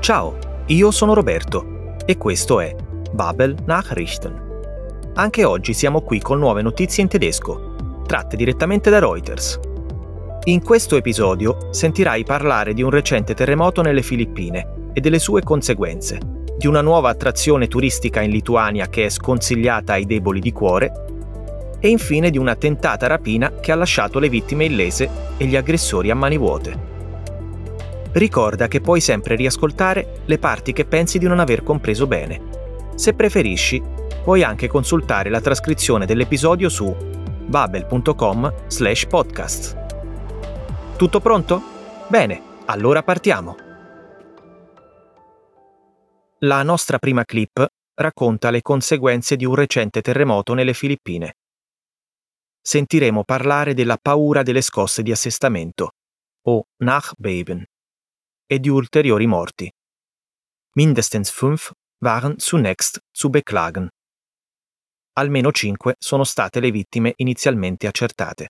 Ciao, io sono Roberto e questo è Babel Nachrichten. Anche oggi siamo qui con nuove notizie in tedesco, tratte direttamente da Reuters. In questo episodio sentirai parlare di un recente terremoto nelle Filippine e delle sue conseguenze, di una nuova attrazione turistica in Lituania che è sconsigliata ai deboli di cuore e infine di una tentata rapina che ha lasciato le vittime illese e gli aggressori a mani vuote. Ricorda che puoi sempre riascoltare le parti che pensi di non aver compreso bene. Se preferisci, puoi anche consultare la trascrizione dell'episodio su babel.com/podcast. Tutto pronto? Bene, allora partiamo. La nostra prima clip racconta le conseguenze di un recente terremoto nelle Filippine. Sentiremo parlare della paura delle scosse di assestamento, o Nachbeben, e di ulteriori morti. Mindestens fünf waren zunächst zu beklagen. Almeno cinque sono state le vittime inizialmente accertate.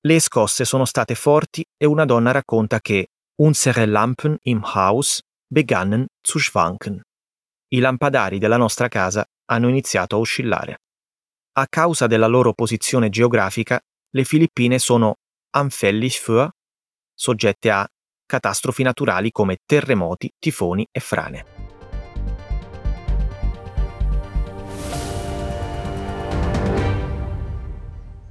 Le scosse sono state forti e una donna racconta che unsere Lampen im Haus begannen zu schwanken. I lampadari della nostra casa hanno iniziato a oscillare. A causa della loro posizione geografica, le Filippine sono anfällig für, soggette a catastrofi naturali come terremoti, tifoni e frane.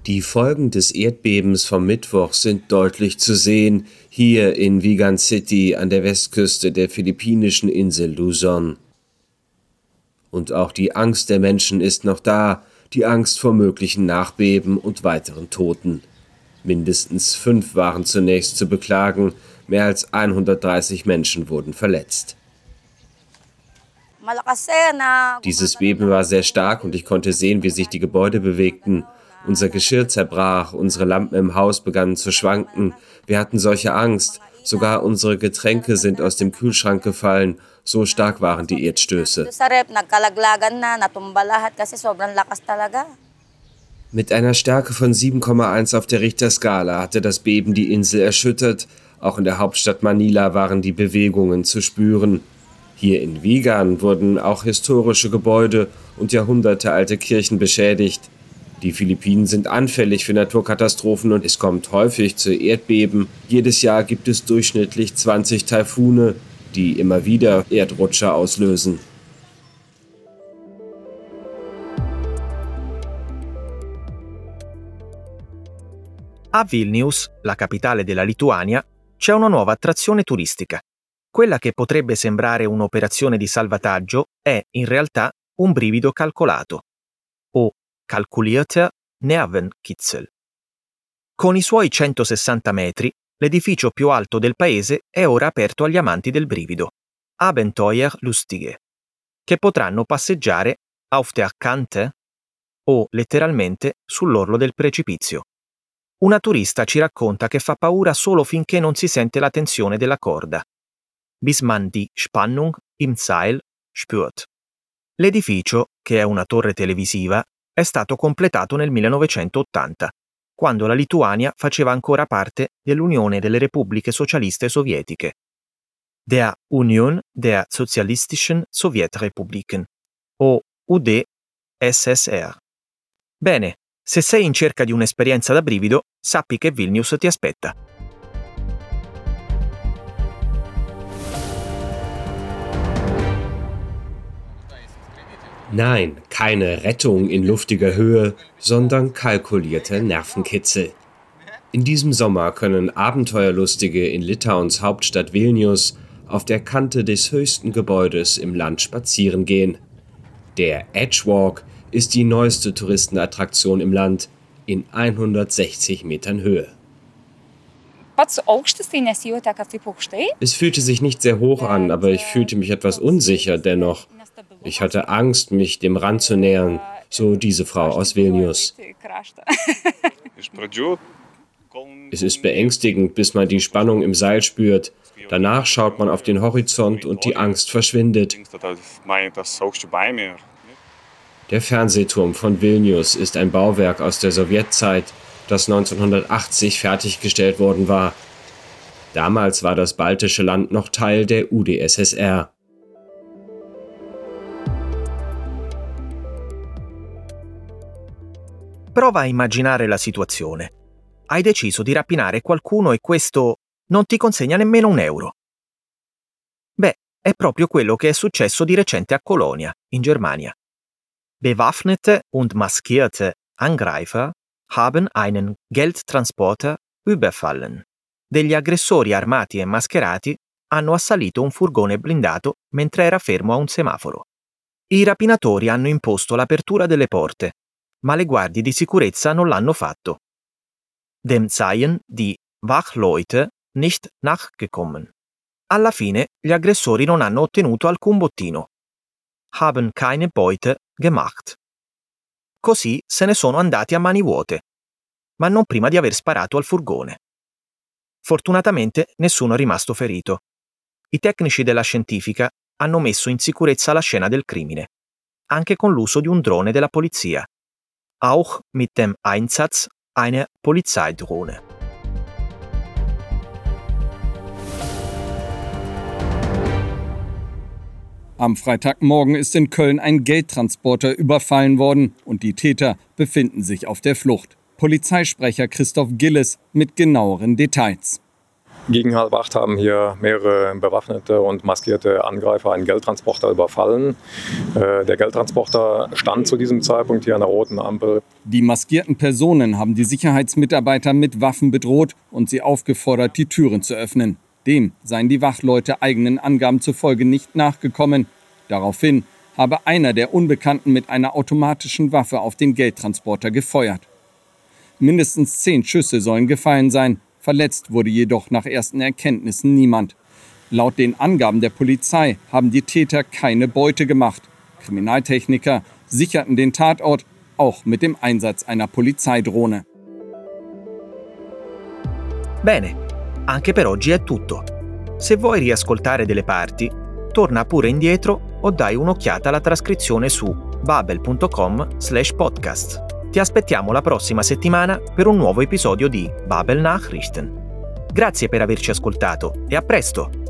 Die Folgen des Erdbebens vom Mittwoch sind deutlich zu sehen, hier in Vigan City an der Westküste der philippinischen Insel Luzon. Und auch die Angst der Menschen ist noch da, die Angst vor möglichen Nachbeben und weiteren Toten. Mindestens fünf waren zunächst zu beklagen, Mehr als 130 Menschen wurden verletzt. Dieses Beben war sehr stark und ich konnte sehen, wie sich die Gebäude bewegten. Unser Geschirr zerbrach, unsere Lampen im Haus begannen zu schwanken. Wir hatten solche Angst. Sogar unsere Getränke sind aus dem Kühlschrank gefallen. So stark waren die Erdstöße. Mit einer Stärke von 7,1 auf der Richterskala hatte das Beben die Insel erschüttert. Auch in der Hauptstadt Manila waren die Bewegungen zu spüren. Hier in Vigan wurden auch historische Gebäude und jahrhundertealte Kirchen beschädigt. Die Philippinen sind anfällig für Naturkatastrophen und es kommt häufig zu Erdbeben. Jedes Jahr gibt es durchschnittlich 20 Taifune, die immer wieder Erdrutscher auslösen. A Vilnius, la capitale della Lituania, c'è una nuova attrazione turistica. Quella che potrebbe sembrare un'operazione di salvataggio è in realtà un brivido calcolato o calculierter Nervenkitzel. Con i suoi 160 metri, l'edificio più alto del paese è ora aperto agli amanti del brivido, Abenteuer Lustige, che potranno passeggiare auf der Kante o letteralmente sull'orlo del precipizio. Una turista ci racconta che fa paura solo finché non si sente la tensione della corda. Bis man die Spannung im Seil spürt. L'edificio, che è una torre televisiva, è stato completato nel 1980, quando la Lituania faceva ancora parte dell'Unione delle Repubbliche Socialiste Sovietiche. Der Union der Sozialistischen Sowjetrepubliken, o UdSSR. Bene, se sei in cerca di un'esperienza da brivido, sappi che Vilnius ti aspetta. Nein, keine Rettung in luftiger Höhe, sondern kalkulierter Nervenkitzel. In diesem Sommer können Abenteuerlustige in Litauens Hauptstadt Vilnius auf der Kante des höchsten Gebäudes im Land spazieren gehen. Der Edgewalk ist die neueste Touristenattraktion im Land in 160 Metern Höhe. Es fühlte sich nicht sehr hoch an, aber ich fühlte mich etwas unsicher dennoch. Ich hatte Angst, mich dem Rand zu nähern, so diese Frau aus Vilnius. Es ist beängstigend, bis man die Spannung im Seil spürt. Danach schaut man auf den Horizont und die Angst verschwindet. Der Fernsehturm von Vilnius ist ein Bauwerk aus der Sowjetzeit, das 1980 fertiggestellt worden war. Damals war das baltische Land noch Teil der UdSSR. Prova a immaginare la situazione. Hai deciso di rapinare qualcuno e questo non ti consegna nemmeno un euro. Beh, è proprio quello che è successo di recente a Colonia, in Germania. Bewaffnete und maskierte Angreifer haben einen Geldtransporter überfallen. Degli aggressori armati e mascherati hanno assalito un furgone blindato mentre era fermo a un semaforo. I rapinatori hanno imposto l'apertura delle porte, ma le guardie di sicurezza non l'hanno fatto. Dem seien die Wachleute nicht nachgekommen. Alla fine gli aggressori non hanno ottenuto alcun bottino. Haben keine Beute gemacht. Così se ne sono andati a mani vuote, ma non prima di aver sparato al furgone. Fortunatamente nessuno è rimasto ferito. I tecnici della scientifica hanno messo in sicurezza la scena del crimine, anche con l'uso di un drone della polizia. Auch mit dem Einsatz einer Polizeidrohne. Am Freitagmorgen ist in Köln ein Geldtransporter überfallen worden und die Täter befinden sich auf der Flucht. Polizeisprecher Christoph Gilles mit genaueren Details. Gegen halb acht haben hier mehrere bewaffnete und maskierte Angreifer einen Geldtransporter überfallen. Äh, der Geldtransporter stand zu diesem Zeitpunkt hier an der roten Ampel. Die maskierten Personen haben die Sicherheitsmitarbeiter mit Waffen bedroht und sie aufgefordert, die Türen zu öffnen. Dem seien die Wachleute eigenen Angaben zufolge nicht nachgekommen. Daraufhin habe einer der Unbekannten mit einer automatischen Waffe auf den Geldtransporter gefeuert. Mindestens zehn Schüsse sollen gefallen sein, verletzt wurde jedoch nach ersten Erkenntnissen niemand. Laut den Angaben der Polizei haben die Täter keine Beute gemacht. Kriminaltechniker sicherten den Tatort auch mit dem Einsatz einer Polizeidrohne. Bene, Anche per oggi è tutto. Se vuoi riascoltare delle parti, torna pure indietro o dai un'occhiata alla trascrizione su babel.com/podcast. Ti aspettiamo la prossima settimana per un nuovo episodio di Babel Nachrichten. Grazie per averci ascoltato e a presto!